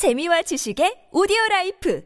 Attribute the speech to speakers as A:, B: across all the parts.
A: 재미와 지식의 오디오 라이프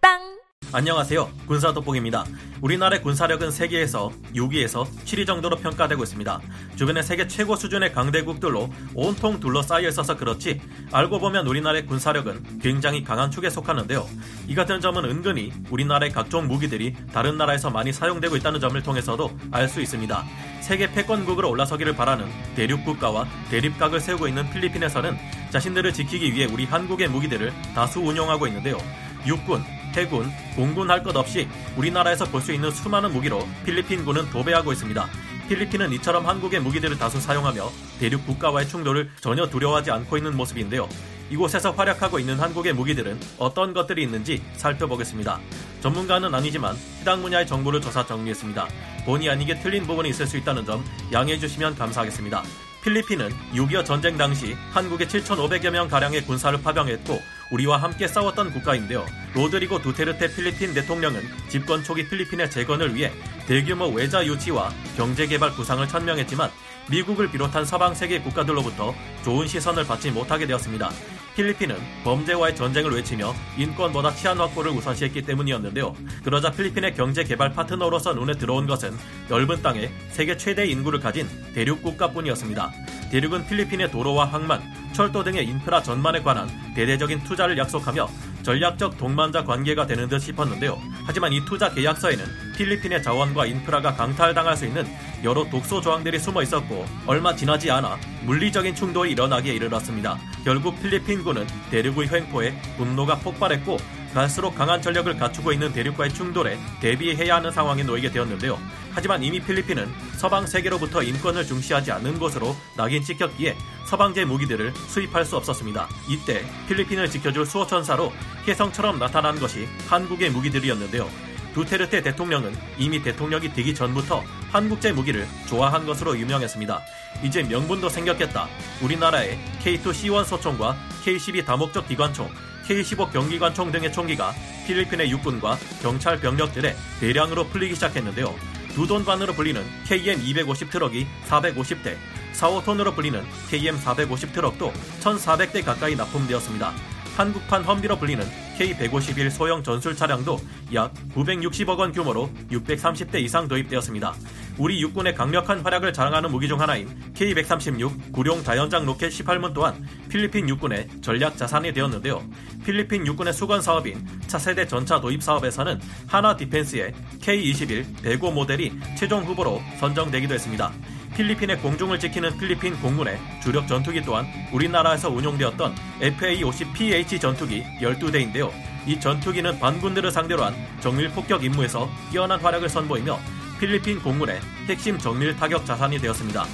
A: 팟빵
B: 안녕하세요. 군사 돋보기입니다. 우리나라의 군사력은 세계에서 6위에서 7위 정도로 평가되고 있습니다. 주변에 세계 최고 수준의 강대국들로 온통 둘러싸여 있어서 그렇지 알고 보면 우리나라의 군사력은 굉장히 강한 축에 속하는데요. 이 같은 점은 은근히 우리나라의 각종 무기들이 다른 나라에서 많이 사용되고 있다는 점을 통해서도 알 수 있습니다. 세계 패권국으로 올라서기를 바라는 대륙 국가와 대립각을 세우고 있는 필리핀에서는 자신들을 지키기 위해 우리 한국의 무기들을 다수 운용하고 있는데요. 육군, 해군, 공군 할 것 없이 우리나라에서 볼 수 있는 수많은 무기로 필리핀군은 도배하고 있습니다. 필리핀은 이처럼 한국의 무기들을 다수 사용하며 대륙 국가와의 충돌을 전혀 두려워하지 않고 있는 모습인데요. 이곳에서 활약하고 있는 한국의 무기들은 어떤 것들이 있는지 살펴보겠습니다. 전문가는 아니지만 해당 분야의 정보를 조사 정리했습니다. 본의 아니게 틀린 부분이 있을 수 있다는 점 양해해 주시면 감사하겠습니다. 필리핀은 6.25 전쟁 당시 한국에 7,500여 명 가량의 군사를 파병했고 우리와 함께 싸웠던 국가인데요. 로드리고 두테르테 필리핀 대통령은 집권 초기 필리핀의 재건을 위해 대규모 외자 유치와 경제개발 구상을 천명했지만 미국을 비롯한 서방 세계 국가들로부터 좋은 시선을 받지 못하게 되었습니다. 필리핀은 범죄와의 전쟁을 외치며 인권보다 치안 확보를 우선시했기 때문이었는데요. 그러자 필리핀의 경제 개발 파트너로서 눈에 들어온 것은 넓은 땅에 세계 최대 인구를 가진 대륙 국가뿐이었습니다. 대륙은 필리핀의 도로와 항만, 철도 등의 인프라 전반에 관한 대대적인 투자를 약속하며 전략적 동반자 관계가 되는 듯 싶었는데요. 하지만 이 투자 계약서에는 필리핀의 자원과 인프라가 강탈당할 수 있는 여러 독소 조항들이 숨어 있었고 얼마 지나지 않아 물리적인 충돌이 일어나기에 이르렀습니다. 결국 필리핀군은 대륙의 횡포에 분노가 폭발했고 갈수록 강한 전력을 갖추고 있는 대륙과의 충돌에 대비해야 하는 상황에 놓이게 되었는데요. 하지만 이미 필리핀은 서방 세계로부터 인권을 중시하지 않는 것으로 낙인 찍혔기에 서방제 무기들을 수입할 수 없었습니다. 이때 필리핀을 지켜줄 수호천사로 혜성처럼 나타난 것이 한국의 무기들이었는데요. 두테르테 대통령은 이미 대통령이 되기 전부터 한국제 무기를 좋아한 것으로 유명했습니다. 이제 명분도 생겼겠다. 우리나라의 K2C1 소총과 K12 다목적 기관총, K15 경기관총 등의 총기가 필리핀의 육군과 경찰 병력들에 대량으로 풀리기 시작했는데요. 두돈반으로 불리는 KM250 트럭이 450대, 4오톤으로 불리는 KM450 트럭도 1,400대 가까이 납품되었습니다. 한국판 험비로 불리는 K151 소형 전술 차량도 약 960억 원 규모로 630대 이상 도입되었습니다. 우리 육군의 강력한 활약을 자랑하는 무기 중 하나인 K136 구룡 다연장 로켓 18문 또한 필리핀 육군의 전략 자산이 되었는데요. 필리핀 육군의 수건 사업인 차세대 전차 도입 사업에서는 하나 디펜스의 K21 배고 모델이 최종 후보로 선정되기도 했습니다. 필리핀의 공중을 지키는 필리핀 공군의 주력 전투기 또한 우리나라에서 운용되었던 FA-50PH 전투기 12대인데요. 이 전투기는 반군들을 상대로 한 정밀 폭격 임무에서 뛰어난 활약을 선보이며 필리핀 공군의 핵심 정밀 타격 자산이 되었습니다.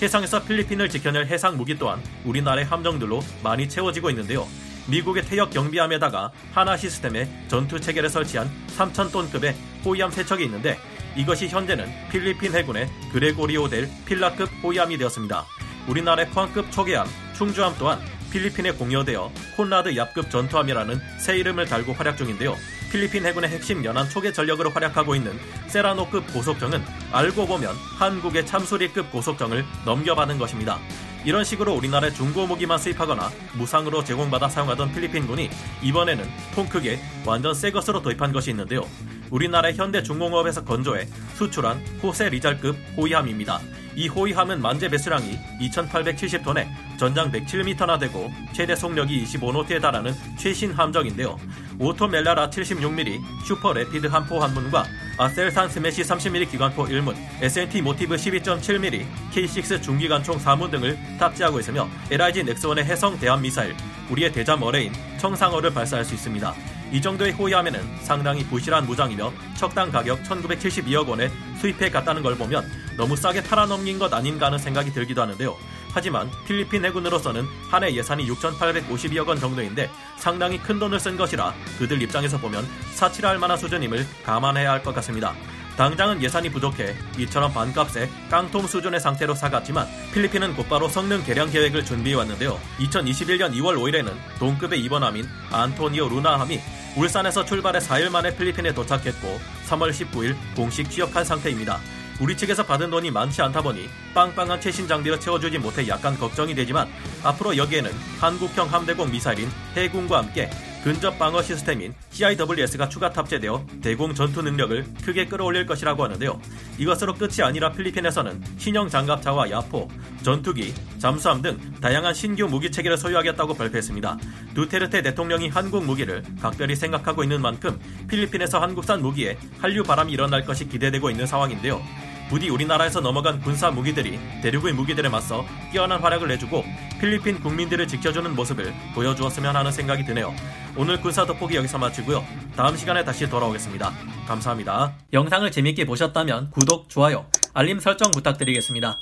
B: 해상에서 필리핀을 지켜낼 해상 무기 또한 우리나라의 함정들로 많이 채워지고 있는데요. 미국의 태역 경비함에다가 하나 시스템의 전투 체계를 설치한 3,000톤급의 호위함 세척이 있는데 이것이 현재는 필리핀 해군의 그레고리오 델 필라급 호위함이 되었습니다. 우리나라의 포항급 초계함, 충주함 또한 필리핀에 공여되어 콘라드 얍급 전투함이라는 새 이름을 달고 활약 중인데요. 필리핀 해군의 핵심 연안 초계 전력으로 활약하고 있는 세라노급 고속정은 알고 보면 한국의 참수리급 고속정을 넘겨받은 것입니다. 이런 식으로 우리나라의 중고 무기만 수입하거나 무상으로 제공받아 사용하던 필리핀군이 이번에는 통 크게 완전 새 것으로 도입한 것이 있는데요. 우리나라의 현대 중공업에서 건조해 수출한 호세 리잘급 호위함입니다. 이 호위함은 만재 배수량이 2,870톤에 전장 107m나 되고 최대 속력이 25노트에 달하는 최신 함정인데요. 오토 멜라라 76mm 슈퍼 레피드 함포 한 문과 아셀산 스매시 30mm 기관포 1문, SNT 모티브 12.7mm, K6 중기관총 4문 등을 탑재하고 있으며 LIG 넥스원의 해성 대함 미사일, 우리의 대잠 어뢰인 청상어를 발사할 수 있습니다. 이 정도의 호위함에는 상당히 부실한 무장이며 척당 가격 1972억 원에 수입해 갔다는 걸 보면 너무 싸게 팔아넘긴 것 아닌가 하는 생각이 들기도 하는데요. 하지만 필리핀 해군으로서는 한 해 예산이 6,852억 원 정도인데 상당히 큰 돈을 쓴 것이라 그들 입장에서 보면 사치할 만한 수준임을 감안해야 할 것 같습니다. 당장은 예산이 부족해 이처럼 반값에 깡통 수준의 상태로 사갔지만 필리핀은 곧바로 성능 개량 계획을 준비해 왔는데요. 2021년 2월 5일에는 동급의 입원함인 안토니오 루나함이 울산에서 출발해 4일 만에 필리핀에 도착했고 3월 19일 공식 취역한 상태입니다. 우리 측에서 받은 돈이 많지 않다 보니 빵빵한 최신 장비로 채워주지 못해 약간 걱정이 되지만 앞으로 여기에는 한국형 함대공 미사일인 해군과 함께 근접 방어 시스템인 CIWS가 추가 탑재되어 대공 전투 능력을 크게 끌어올릴 것이라고 하는데요. 이것으로 끝이 아니라 필리핀에서는 신형 장갑차와 야포, 전투기, 잠수함 등 다양한 신규 무기 체계를 소유하겠다고 발표했습니다. 두테르테 대통령이 한국 무기를 각별히 생각하고 있는 만큼 필리핀에서 한국산 무기에 한류 바람이 일어날 것이 기대되고 있는 상황인데요. 부디 우리나라에서 넘어간 군사 무기들이 대륙의 무기들에 맞서 뛰어난 활약을 내주고 필리핀 국민들을 지켜주는 모습을 보여주었으면 하는 생각이 드네요. 오늘 군사 돋보기 여기서 마치고요. 다음 시간에 다시 돌아오겠습니다. 감사합니다. 영상을 재밌게 보셨다면 구독, 좋아요, 알림 설정 부탁드리겠습니다.